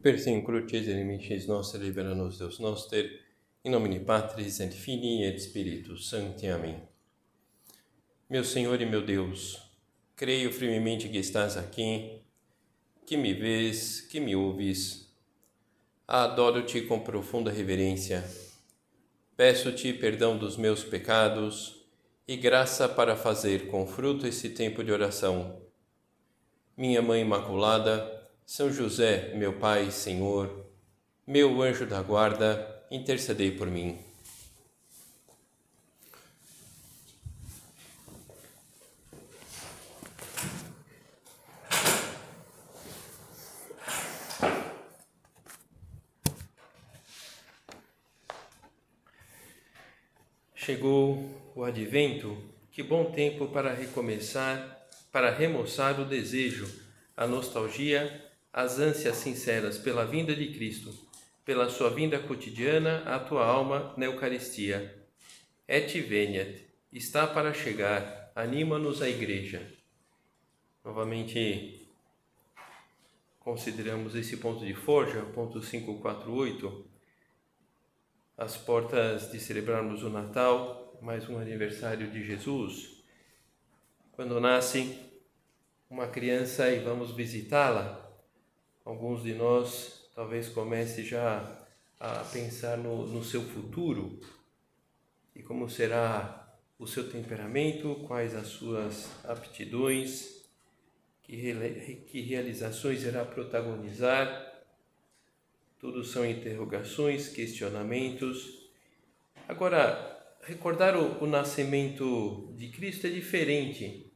Persem crucis inimicis nostri libera-nos Deus noster, in nomine Patris et Filii et Spiritus Sancti. Amém. Meu Senhor e meu Deus, creio firmemente que estás aqui, que me vês, que me ouves. Adoro-te com profunda reverência. Peço-te perdão dos meus pecados e graça para fazer com fruto esse tempo de oração. Minha Mãe Imaculada, são José, meu Pai, Senhor, meu anjo da guarda, intercedei por mim. Chegou o advento, que bom tempo para recomeçar, para remoçar o desejo, a nostalgia as ânsias sinceras pela vinda de Cristo, pela sua vinda cotidiana à tua alma na Eucaristia. Et veniat, está para chegar, anima-nos a Igreja. Novamente, consideramos esse ponto de forja, ponto 548, as portas de celebrarmos o Natal, mais um aniversário de Jesus. Quando nasce uma criança e vamos visitá-la, alguns de nós talvez comece já a pensar no, no seu futuro e como será o seu temperamento, quais as suas aptidões, que, que realizações irá protagonizar. Tudo são interrogações, questionamentos. Agora, recordar o, o nascimento de Cristo é diferente.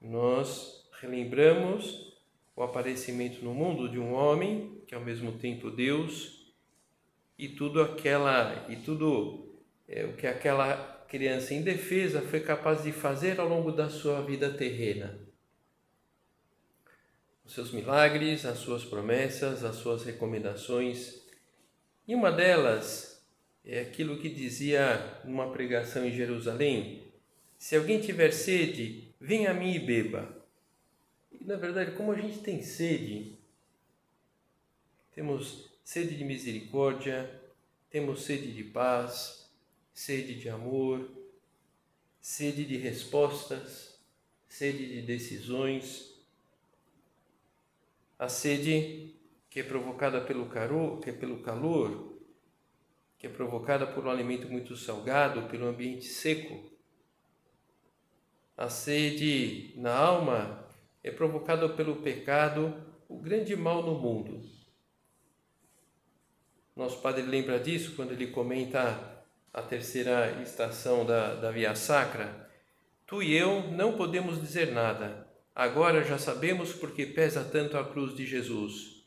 Nós relembramos o aparecimento no mundo de um homem que é ao mesmo tempo Deus e tudo aquela e tudo é, o que aquela criança indefesa foi capaz de fazer ao longo da sua vida terrena. Os seus milagres, as suas promessas, as suas recomendações. E uma delas é aquilo que dizia numa pregação em Jerusalém: Se alguém tiver sede, venha a mim e beba. E na verdade, como a gente tem sede, temos sede de misericórdia, temos sede de paz, sede de amor, sede de respostas, sede de decisões. A sede que é provocada pelo calor, que é pelo calor, que é provocada por um alimento muito salgado, pelo ambiente seco. A sede na alma é provocado pelo pecado, o grande mal no mundo. Nosso padre lembra disso quando ele comenta a terceira estação da, da Via Sacra. Tu e eu não podemos dizer nada. Agora já sabemos porque pesa tanto a cruz de Jesus.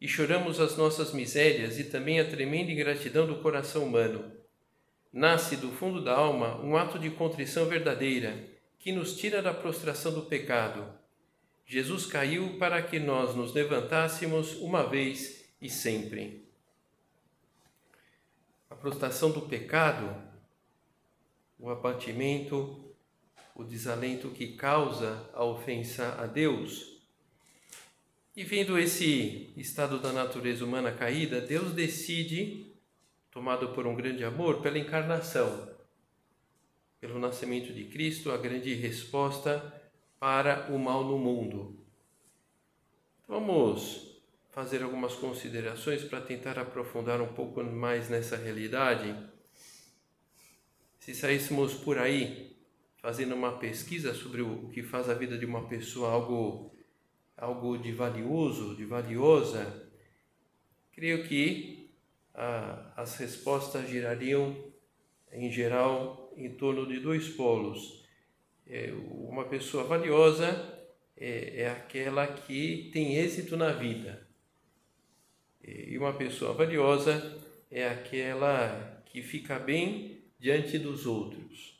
E choramos as nossas misérias e também a tremenda ingratidão do coração humano. Nasce do fundo da alma um ato de contrição verdadeira que nos tira da prostração do pecado Jesus caiu para que nós nos levantássemos uma vez e sempre. A prostração do pecado, o abatimento, o desalento que causa a ofensa a Deus. E vendo esse estado da natureza humana caída, Deus decide, tomado por um grande amor, pela encarnação, pelo nascimento de Cristo, a grande resposta para o mal no mundo. Vamos fazer algumas considerações para tentar aprofundar um pouco mais nessa realidade. Se saíssemos por aí fazendo uma pesquisa sobre o que faz a vida de uma pessoa algo algo de valioso, de valiosa, creio que ah, as respostas girariam em geral em torno de dois polos é, uma pessoa valiosa é, é, aquela que tem êxito na vida. E uma pessoa valiosa é aquela que fica bem diante dos outros.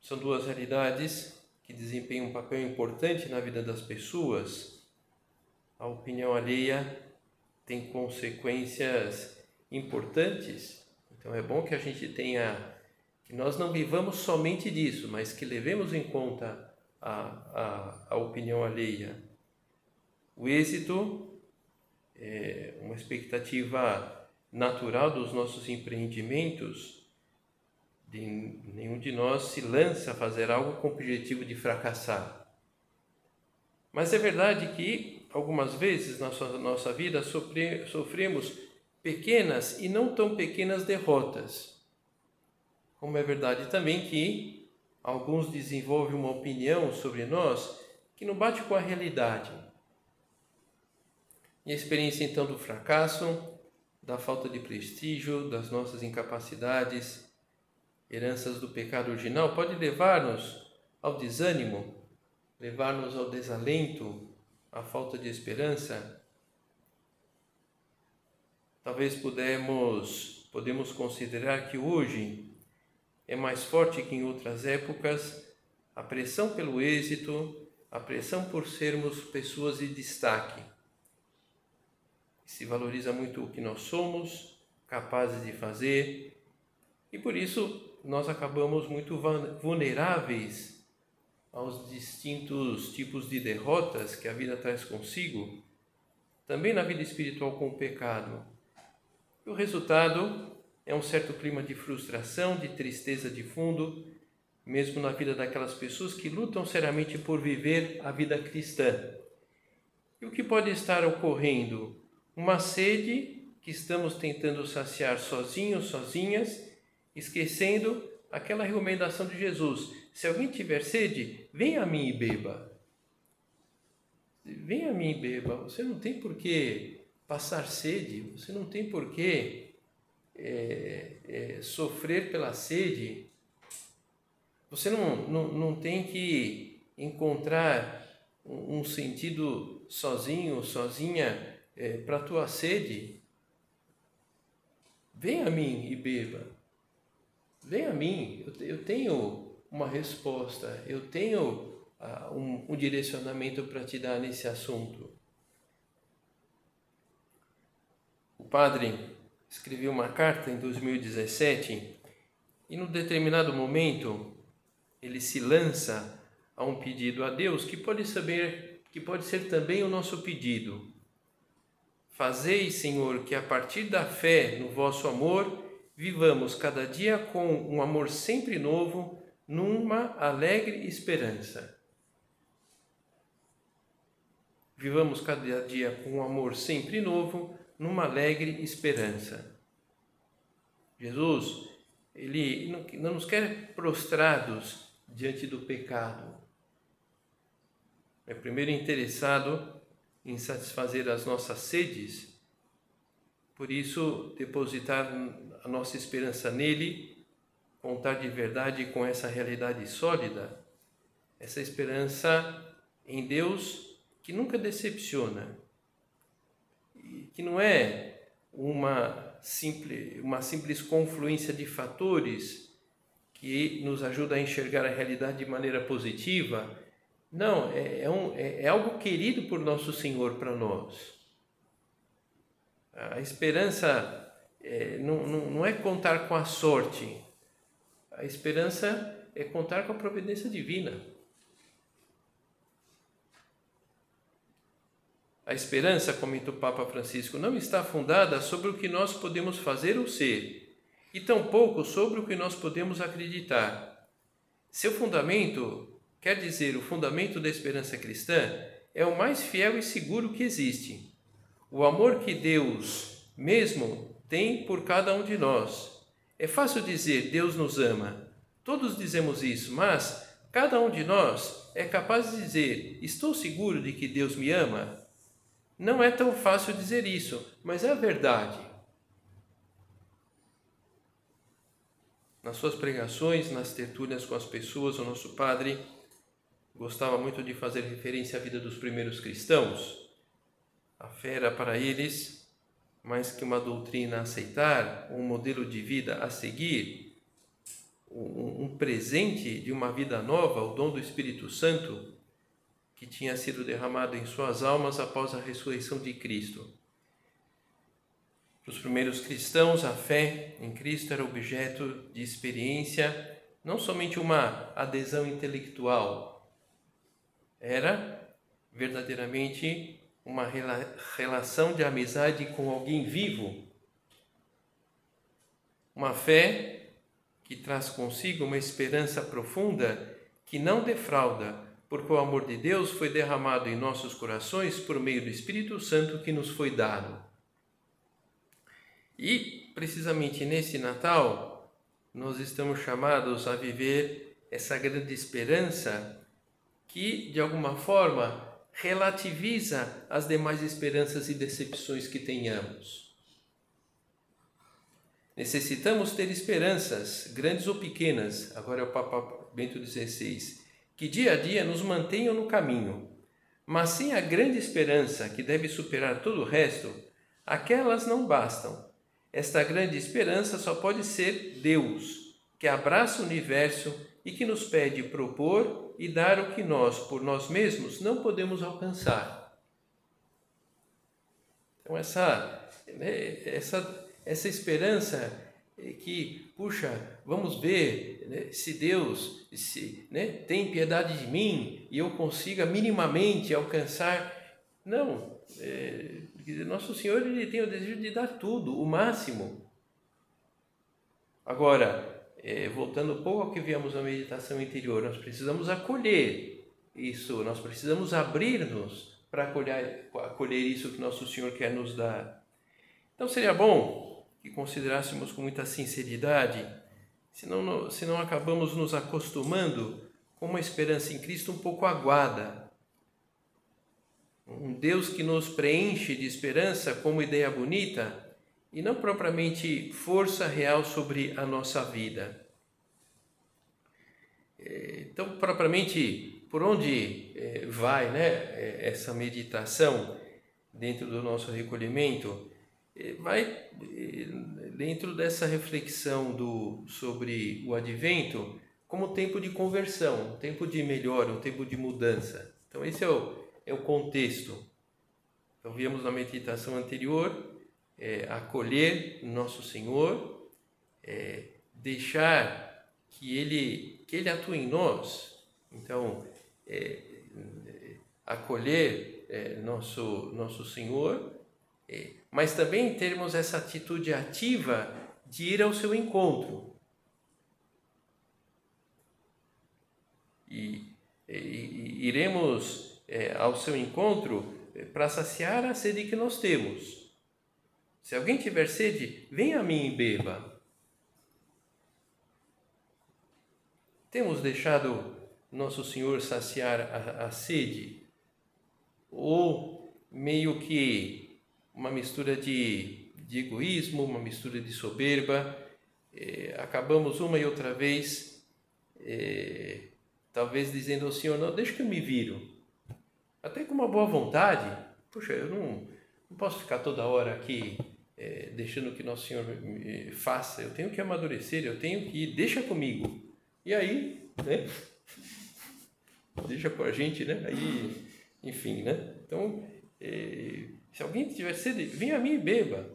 São duas realidades que desempenham um papel importante na vida das pessoas. A opinião alheia tem consequências importantes, então é bom que a gente tenha que nós não vivamos somente disso, mas que levemos em conta a, a, a opinião alheia. O êxito é uma expectativa natural dos nossos empreendimentos. De, nenhum de nós se lança a fazer algo com o objetivo de fracassar. Mas é verdade que algumas vezes na nossa, vida sofre, sofremos pequenas e não tão pequenas derrotas. Como é verdade também que alguns desenvolvem uma opinião sobre nós que não bate com a realidade. E a experiência então do fracasso, da falta de prestígio, das nossas incapacidades, heranças do pecado original, pode levar-nos ao desânimo, levar-nos ao desalento, à falta de esperança. Talvez podemos, podemos considerar que hoje é mais forte que em outras épocas a pressão pelo êxito, a pressão por sermos pessoas de destaque. Se valoriza muito o que nós somos capazes de fazer e por isso nós acabamos muito vulneráveis aos distintos tipos de derrotas que a vida traz consigo, também na vida espiritual com o pecado. E o resultado é um certo clima de frustração, de tristeza de fundo, mesmo na vida daquelas pessoas que lutam seriamente por viver a vida cristã. E o que pode estar ocorrendo? Uma sede que estamos tentando saciar sozinhos, sozinhas, esquecendo aquela recomendação de Jesus: se alguém tiver sede, venha a mim e beba. Venha a mim e beba. Você não tem por que passar sede, você não tem por que é, é, sofrer pela sede você não, não, não tem que encontrar um sentido sozinho, sozinha, é, para a tua sede. Vem a mim e beba. Vem a mim, eu, eu tenho uma resposta, eu tenho uh, um, um direcionamento para te dar nesse assunto. O padre escreveu uma carta em 2017 e, num determinado momento, ele se lança a um pedido a Deus que pode saber que pode ser também o nosso pedido. Fazei, Senhor, que a partir da fé no vosso amor vivamos cada dia com um amor sempre novo, numa alegre esperança. Vivamos cada dia com um amor sempre novo, numa alegre esperança. Jesus, ele não nos quer prostrados diante do pecado. É primeiro interessado em satisfazer as nossas sedes, por isso depositar a nossa esperança nele, contar de verdade com essa realidade sólida, essa esperança em Deus que nunca decepciona, que não é uma simples, uma simples confluência de fatores que nos ajuda a enxergar a realidade de maneira positiva. Não, é, é, um, é, é algo querido por nosso Senhor para nós. A esperança é, não, não, não é contar com a sorte, a esperança é contar com a providência divina. A esperança, comenta o Papa Francisco, não está fundada sobre o que nós podemos fazer ou ser, e tampouco sobre o que nós podemos acreditar. Seu fundamento, quer dizer, o fundamento da esperança cristã, é o mais fiel e seguro que existe. O amor que Deus mesmo tem por cada um de nós. É fácil dizer Deus nos ama. Todos dizemos isso, mas cada um de nós é capaz de dizer estou seguro de que Deus me ama? Não é tão fácil dizer isso, mas é a verdade. Nas suas pregações, nas tertúlias com as pessoas, o nosso padre gostava muito de fazer referência à vida dos primeiros cristãos. A fé era para eles mais que uma doutrina a aceitar, um modelo de vida a seguir, um presente de uma vida nova, o dom do Espírito Santo, que tinha sido derramado em suas almas após a ressurreição de Cristo. Para os primeiros cristãos, a fé em Cristo era objeto de experiência, não somente uma adesão intelectual, era verdadeiramente uma relação de amizade com alguém vivo. Uma fé que traz consigo uma esperança profunda que não defrauda, porque o amor de Deus foi derramado em nossos corações por meio do Espírito Santo que nos foi dado. E, precisamente nesse Natal, nós estamos chamados a viver essa grande esperança que, de alguma forma, relativiza as demais esperanças e decepções que tenhamos. Necessitamos ter esperanças, grandes ou pequenas, agora é o Papa Bento XVI, que dia a dia nos mantenham no caminho. Mas sem a grande esperança que deve superar todo o resto, aquelas não bastam. Esta grande esperança só pode ser Deus, que abraça o universo e que nos pede propor e dar o que nós, por nós mesmos, não podemos alcançar. Então, essa, né, essa essa esperança que, puxa, vamos ver né, se Deus se, né, tem piedade de mim e eu consiga minimamente alcançar. Não, é, nosso Senhor ele tem o desejo de dar tudo, o máximo. Agora, é, voltando um pouco ao que viemos na meditação interior, nós precisamos acolher isso, nós precisamos abrir-nos para acolher, acolher isso que nosso Senhor quer nos dar. Então seria bom que considerássemos com muita sinceridade, senão, senão acabamos nos acostumando com uma esperança em Cristo um pouco aguada. Um Deus que nos preenche de esperança como ideia bonita e não propriamente força real sobre a nossa vida. É, então, propriamente, por onde é, vai né, é, essa meditação dentro do nosso recolhimento? Vai dentro dessa reflexão do, sobre o advento como tempo de conversão, um tempo de melhora, um tempo de mudança. Então esse é o, é o contexto. Então víamos na meditação anterior é, acolher nosso Senhor, é, deixar que ele que ele atue em nós. Então é, acolher é, nosso nosso Senhor é, mas também termos essa atitude ativa de ir ao seu encontro. E, e, e iremos é, ao seu encontro é, para saciar a sede que nós temos. Se alguém tiver sede, venha a mim e beba. Temos deixado nosso Senhor saciar a, a sede? Ou meio que uma mistura de, de egoísmo, uma mistura de soberba. É, acabamos uma e outra vez, é, talvez dizendo ao Senhor: Não, deixa que eu me viro. Até com uma boa vontade. Puxa, eu não, não posso ficar toda hora aqui é, deixando que Nosso Senhor faça. Eu tenho que amadurecer, eu tenho que. Deixa comigo. E aí, né? Deixa com a gente, né? Aí, enfim, né? Então, se alguém tiver sede, venha a mim e beba.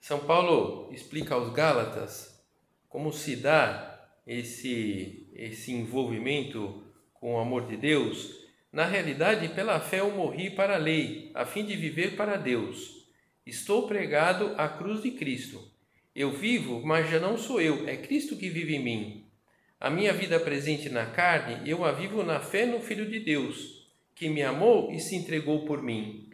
São Paulo explica aos Gálatas como se dá esse, esse envolvimento com o amor de Deus. Na realidade, pela fé eu morri para a lei, a fim de viver para Deus. Estou pregado à cruz de Cristo. Eu vivo, mas já não sou eu, é Cristo que vive em mim. A minha vida presente na carne, eu a vivo na fé no Filho de Deus que me amou e se entregou por mim.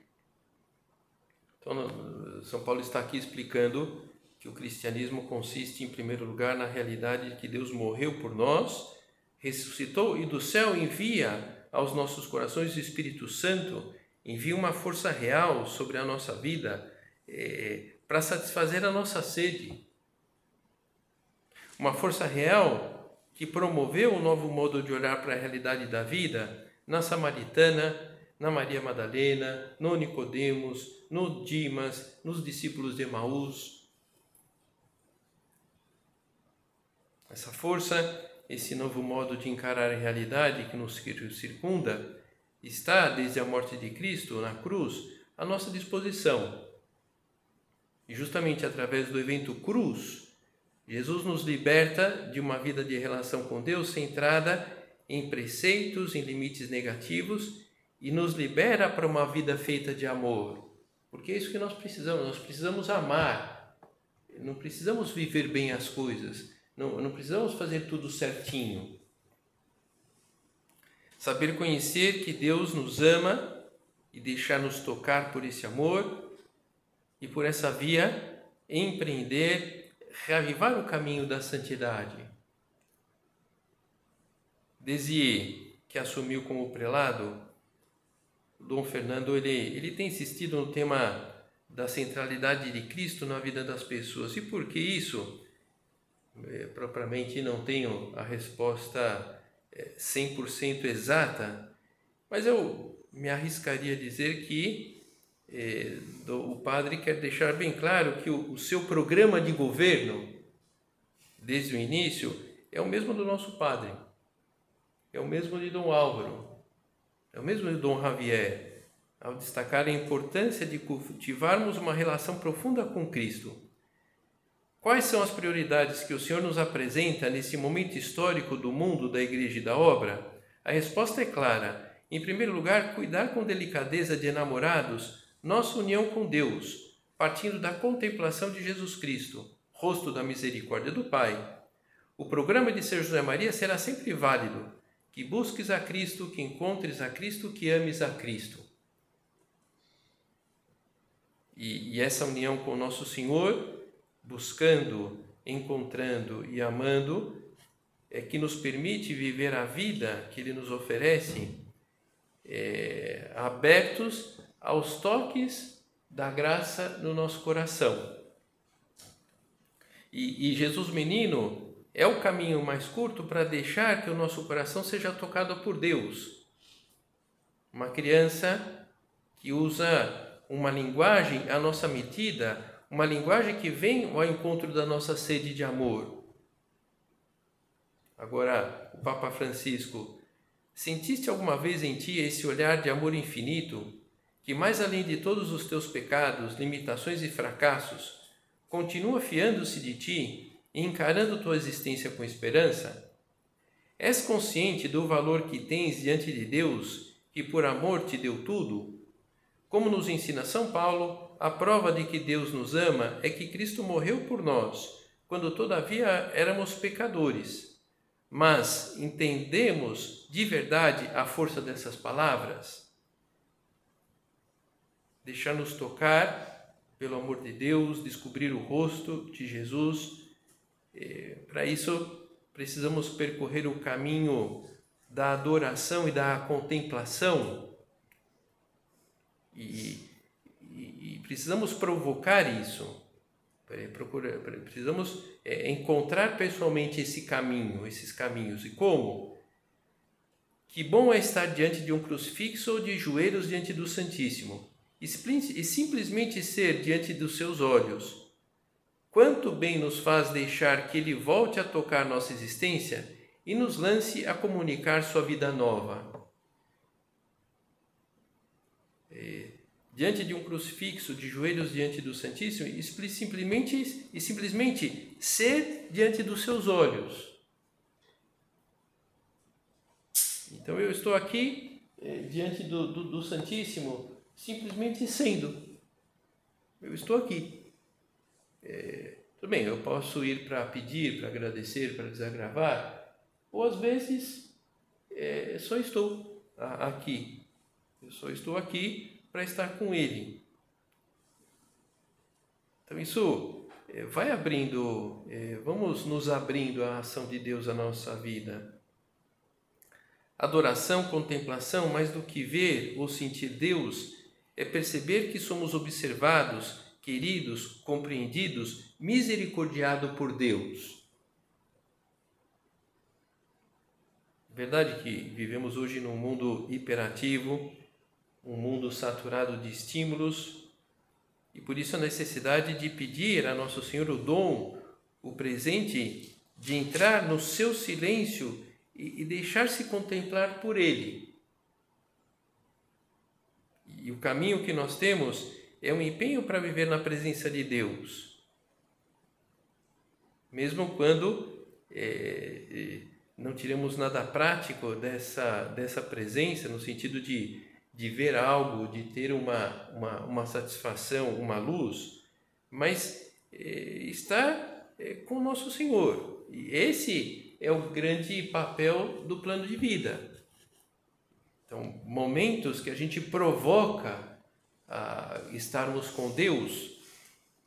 Então, São Paulo está aqui explicando que o cristianismo consiste, em primeiro lugar, na realidade de que Deus morreu por nós, ressuscitou e do céu envia aos nossos corações o Espírito Santo, envia uma força real sobre a nossa vida é, para satisfazer a nossa sede. Uma força real que promoveu um novo modo de olhar para a realidade da vida na Samaritana, na Maria Madalena, no Nicodemos, no Dimas, nos discípulos de Emaús. Essa força, esse novo modo de encarar a realidade que nos circunda, está desde a morte de Cristo na cruz à nossa disposição. E justamente através do evento cruz, Jesus nos liberta de uma vida de relação com Deus centrada em preceitos, em limites negativos e nos libera para uma vida feita de amor. Porque é isso que nós precisamos, nós precisamos amar. Não precisamos viver bem as coisas, não, não precisamos fazer tudo certinho. Saber conhecer que Deus nos ama e deixar-nos tocar por esse amor e por essa via empreender, reavivar o caminho da santidade. Desier, que assumiu como prelado, Dom Fernando ele, ele tem insistido no tema da centralidade de Cristo na vida das pessoas. E por que isso? É, propriamente não tenho a resposta 100% é, exata, mas eu me arriscaria a dizer que é, do, o padre quer deixar bem claro que o, o seu programa de governo, desde o início, é o mesmo do nosso padre, é o mesmo de Dom Álvaro, é o mesmo de Dom Javier, ao destacar a importância de cultivarmos uma relação profunda com Cristo. Quais são as prioridades que o Senhor nos apresenta nesse momento histórico do mundo, da igreja e da obra? A resposta é clara. Em primeiro lugar, cuidar com delicadeza de enamorados nossa união com Deus, partindo da contemplação de Jesus Cristo, rosto da misericórdia do Pai. O programa de Ser José Maria será sempre válido, que busques a Cristo, que encontres a Cristo, que ames a Cristo. E, e essa união com o nosso Senhor, buscando, encontrando e amando, é que nos permite viver a vida que Ele nos oferece, é, abertos aos toques da graça no nosso coração. E, e Jesus Menino é o caminho mais curto para deixar que o nosso coração seja tocado por Deus. Uma criança que usa uma linguagem à nossa medida, uma linguagem que vem ao encontro da nossa sede de amor. Agora, o Papa Francisco, sentiste alguma vez em ti esse olhar de amor infinito, que mais além de todos os teus pecados, limitações e fracassos, continua fiando-se de ti e encarando tua existência com esperança? És consciente do valor que tens diante de Deus, que por amor te deu tudo? Como nos ensina São Paulo, a prova de que Deus nos ama é que Cristo morreu por nós, quando todavia éramos pecadores. Mas entendemos de verdade a força dessas palavras? Deixar-nos tocar pelo amor de Deus, descobrir o rosto de Jesus é, Para isso, precisamos percorrer o caminho da adoração e da contemplação e, e, e precisamos provocar isso. Precisamos é, encontrar pessoalmente esse caminho, esses caminhos. E como? Que bom é estar diante de um crucifixo ou de joelhos diante do Santíssimo e simplesmente ser diante dos seus olhos Quanto bem nos faz deixar que Ele volte a tocar nossa existência e nos lance a comunicar sua vida nova. É, diante de um crucifixo, de joelhos diante do Santíssimo, e simplesmente, e simplesmente ser diante dos seus olhos. Então eu estou aqui é, diante do, do, do Santíssimo, simplesmente sendo. Eu estou aqui. É, tudo bem, eu posso ir para pedir, para agradecer, para desagravar, ou às vezes é, só estou aqui. Eu só estou aqui para estar com Ele. Então isso é, vai abrindo, é, vamos nos abrindo à ação de Deus na nossa vida. Adoração, contemplação, mais do que ver ou sentir Deus, é perceber que somos observados queridos, compreendidos, misericordiado por Deus. Verdade que vivemos hoje num mundo hiperativo, um mundo saturado de estímulos, e por isso a necessidade de pedir a Nosso Senhor o dom, o presente de entrar no seu silêncio e, e deixar-se contemplar por Ele. E o caminho que nós temos é um empenho para viver na presença de Deus. Mesmo quando é, é, não tiramos nada prático dessa, dessa presença, no sentido de de ver algo, de ter uma, uma, uma satisfação, uma luz, mas é, estar é, com o nosso Senhor. E esse é o grande papel do plano de vida. Então, momentos que a gente provoca a estarmos com Deus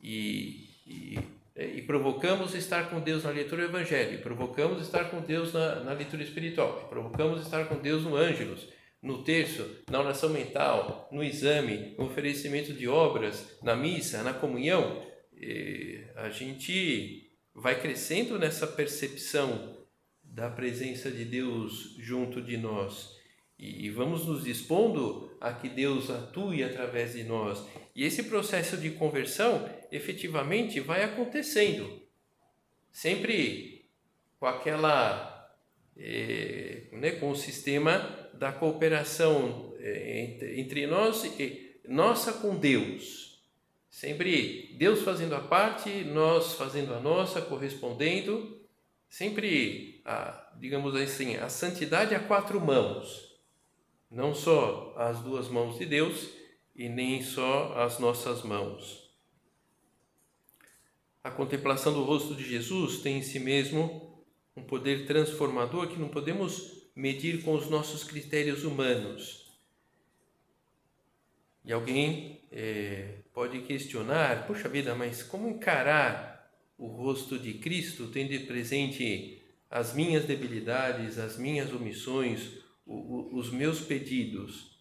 e, e, e, provocamos estar com Deus na leitura do Evangelho, provocamos estar com Deus na, na leitura espiritual, provocamos estar com Deus no Ângelos, no terço, na oração mental, no exame, no oferecimento de obras, na missa, na comunhão, a gente vai crescendo nessa percepção da presença de Deus junto de nós e vamos nos dispondo a que Deus atue através de nós. E esse processo de conversão efetivamente vai acontecendo, sempre com aquela, é, né, com o sistema da cooperação é, entre, entre nós e nossa com Deus. Sempre Deus fazendo a parte, nós fazendo a nossa, correspondendo. Sempre, a, digamos assim, a santidade a quatro mãos não só as duas mãos de Deus e nem só as nossas mãos. A contemplação do rosto de Jesus tem em si mesmo um poder transformador que não podemos medir com os nossos critérios humanos. E alguém é, pode questionar: puxa vida, mas como encarar o rosto de Cristo tendo presente as minhas debilidades, as minhas omissões, os meus pedidos?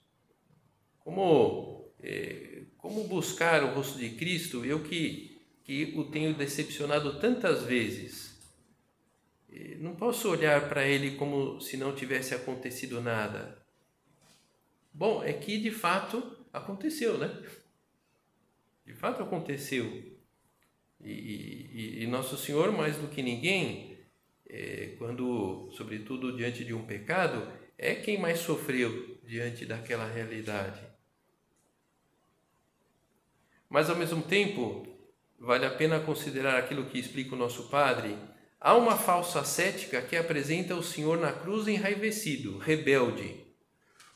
Como, é, como buscar o rosto de Cristo, eu que, que o tenho decepcionado tantas vezes? É, não posso olhar para ele como se não tivesse acontecido nada. Bom, é que de fato aconteceu, né? De fato aconteceu. E, e, e Nosso Senhor, mais do que ninguém, é, quando, sobretudo diante de um pecado, é quem mais sofreu diante daquela realidade. Mas ao mesmo tempo, vale a pena considerar aquilo que explica o nosso Padre. Há uma falsa cética que apresenta o Senhor na cruz enraivecido, rebelde,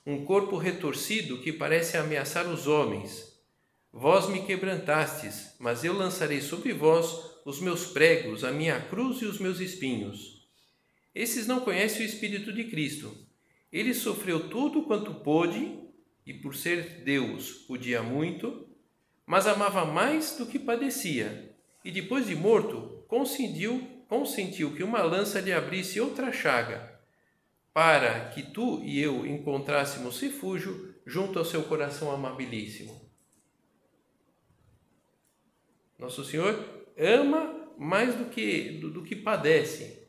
um corpo retorcido que parece ameaçar os homens. Vós me quebrantastes, mas eu lançarei sobre vós os meus pregos, a minha cruz e os meus espinhos. Esses não conhecem o Espírito de Cristo, ele sofreu tudo quanto pôde e, por ser Deus, podia muito, mas amava mais do que padecia. E depois de morto, consentiu, consentiu que uma lança lhe abrisse outra chaga, para que tu e eu encontrássemos refúgio junto ao seu coração amabilíssimo. Nosso Senhor ama mais do que, do, do que padece.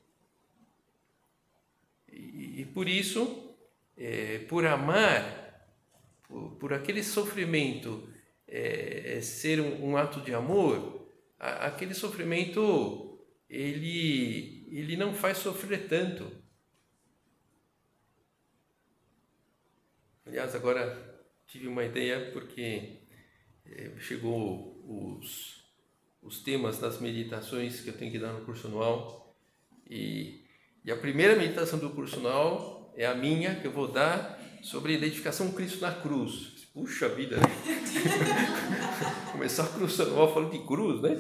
E, e por isso é, por amar, por, por, aquele sofrimento é, é, ser um, um, ato de amor, a, aquele sofrimento ele, ele não faz sofrer tanto. Aliás, agora tive uma ideia porque é, chegou os, os temas das meditações que eu tenho que dar no curso anual e, e a primeira meditação do curso anual é a minha que eu vou dar sobre a identificação Cristo na cruz. Puxa vida, né? Começar a cruz anual falando de cruz, né?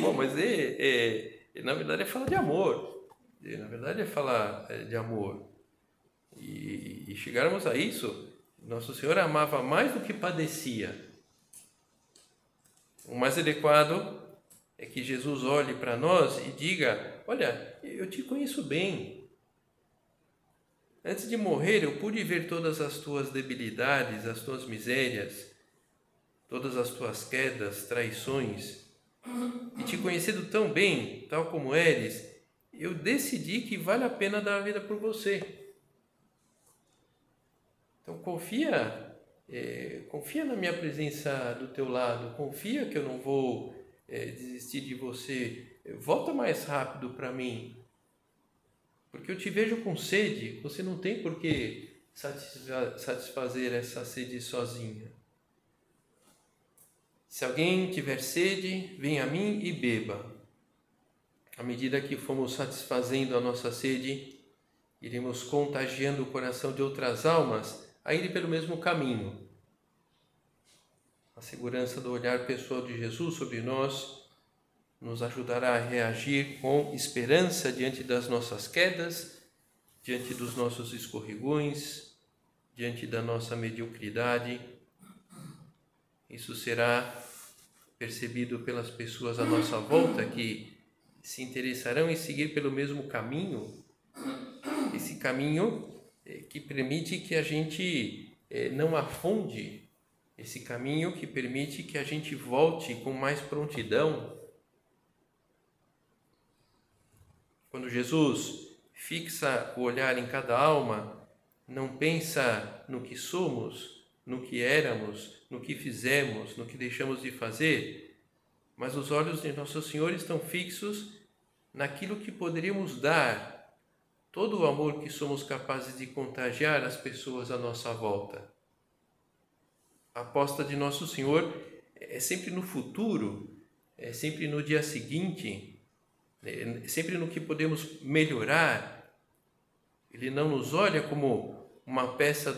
Bom, mas é, é, é, na verdade é falar de amor. É, na verdade é falar é, de amor. E, e chegarmos a isso, Nosso Senhor amava mais do que padecia. O mais adequado é que Jesus olhe para nós e diga: Olha, eu te conheço bem, Antes de morrer, eu pude ver todas as tuas debilidades, as tuas misérias, todas as tuas quedas, traições, e te conhecendo tão bem, tal como eres, eu decidi que vale a pena dar a vida por você. Então confia, é, confia na minha presença do teu lado, confia que eu não vou é, desistir de você. Volta mais rápido para mim, porque eu te vejo com sede, você não tem por que satisfazer essa sede sozinha. Se alguém tiver sede, venha a mim e beba. À medida que fomos satisfazendo a nossa sede, iremos contagiando o coração de outras almas a ir pelo mesmo caminho. A segurança do olhar pessoal de Jesus sobre nós nos ajudará a reagir com esperança diante das nossas quedas, diante dos nossos escorregões, diante da nossa mediocridade. Isso será percebido pelas pessoas à nossa volta que se interessarão em seguir pelo mesmo caminho, esse caminho eh, que permite que a gente eh, não afunde esse caminho que permite que a gente volte com mais prontidão. Quando Jesus fixa o olhar em cada alma, não pensa no que somos, no que éramos, no que fizemos, no que deixamos de fazer, mas os olhos de Nosso Senhor estão fixos naquilo que poderíamos dar, todo o amor que somos capazes de contagiar as pessoas à nossa volta. A aposta de Nosso Senhor é sempre no futuro, é sempre no dia seguinte, sempre no que podemos melhorar. Ele não nos olha como uma peça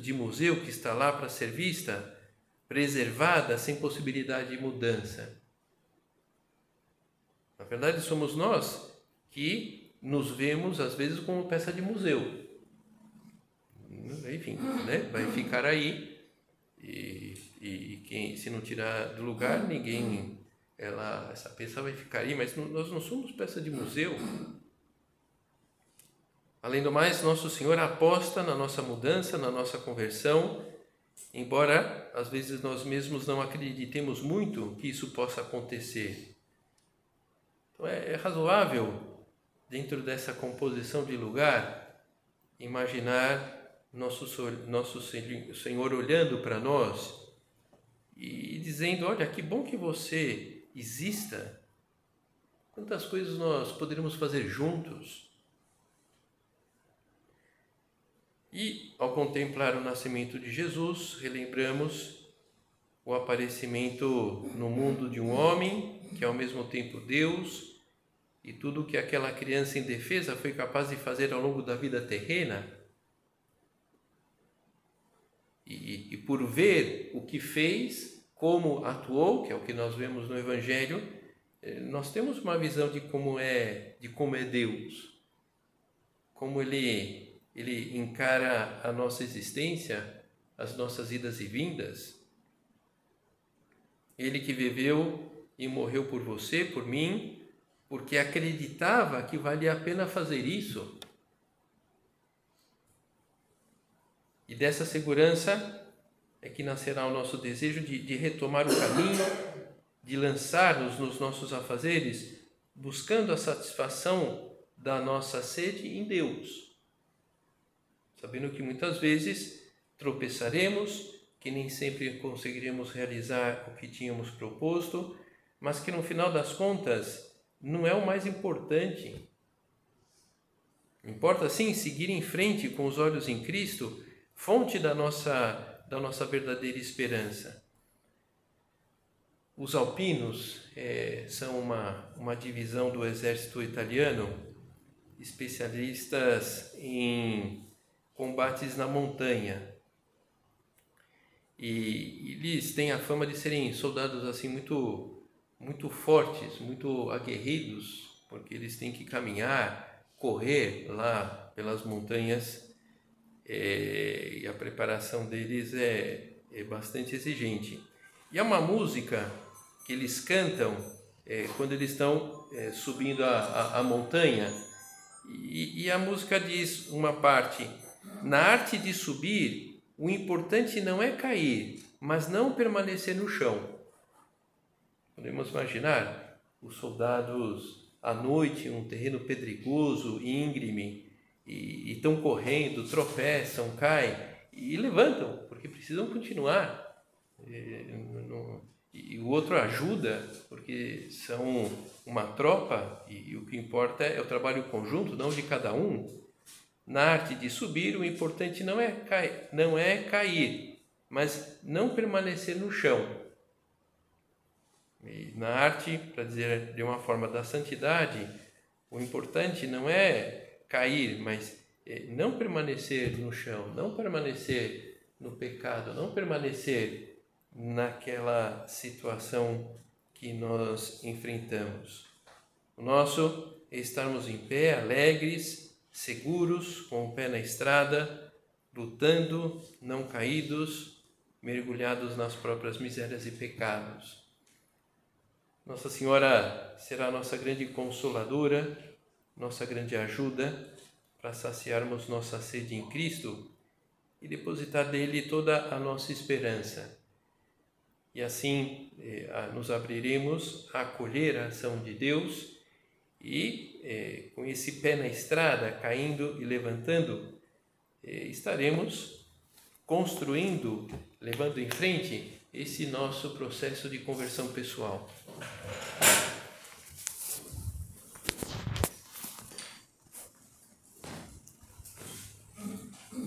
de museu que está lá para ser vista, preservada, sem possibilidade de mudança. Na verdade, somos nós que nos vemos, às vezes, como peça de museu. Enfim, né? vai ficar aí e, e, quem se não tirar do lugar, ninguém, ela, essa peça vai ficar aí, mas nós não somos peça de museu. Além do mais, nosso Senhor aposta na nossa mudança, na nossa conversão, embora às vezes nós mesmos não acreditemos muito que isso possa acontecer. Então é, é razoável, dentro dessa composição de lugar, imaginar nosso, nosso Senhor olhando para nós e dizendo: Olha, que bom que você exista. Quantas coisas nós poderíamos fazer juntos. E ao contemplar o nascimento de Jesus, relembramos o aparecimento no mundo de um homem que é ao mesmo tempo Deus e tudo que aquela criança indefesa foi capaz de fazer ao longo da vida terrena e, e por ver o que fez, como atuou, que é o que nós vemos no Evangelho, eh, nós temos uma visão de como é, de como é Deus, como ele ele encara a nossa existência, as nossas idas e vindas. Ele que viveu e morreu por você, por mim, porque acreditava que valia a pena fazer isso. E dessa segurança é que nascerá o nosso desejo de, de retomar o caminho, de lançar-nos nos nossos afazeres, buscando a satisfação da nossa sede em Deus. Sabendo que muitas vezes tropeçaremos, que nem sempre conseguiremos realizar o que tínhamos proposto, mas que no final das contas não é o mais importante. Importa sim seguir em frente com os olhos em Cristo fonte da nossa, da nossa verdadeira esperança. Os alpinos é, são uma, uma divisão do exército italiano, especialistas em combates na montanha. E eles têm a fama de serem soldados assim muito muito fortes, muito aguerridos, porque eles têm que caminhar, correr lá pelas montanhas é, e a preparação deles é, é bastante exigente. E é uma música que eles cantam é, quando eles estão é, subindo a, a, a montanha, e, e, a música diz uma parte: na arte de subir, o importante não é cair, mas não permanecer no chão. Podemos imaginar os soldados à noite, um terreno pedregoso, íngreme, e estão correndo, tropeçam, caem e levantam, porque precisam continuar. E, no, e o outro ajuda, porque são uma tropa e, e o que importa é o trabalho conjunto, não de cada um. Na arte de subir, o importante não é cair, não é cair, mas não permanecer no chão. E na arte, para dizer de uma forma da santidade, o importante não é cair, mas é, não permanecer no chão, não permanecer no pecado, não permanecer naquela situação que nós enfrentamos. O nosso é estarmos em pé, alegres, seguros, com o pé na estrada, lutando, não caídos, mergulhados nas próprias misérias e pecados. Nossa Senhora será nossa grande consoladora, nossa grande ajuda para saciarmos nossa sede em Cristo e depositar nele toda a nossa esperança. E assim eh, nos abriremos a acolher a ação de Deus e, eh, com esse pé na estrada, caindo e levantando, eh, estaremos construindo, levando em frente esse nosso processo de conversão pessoal.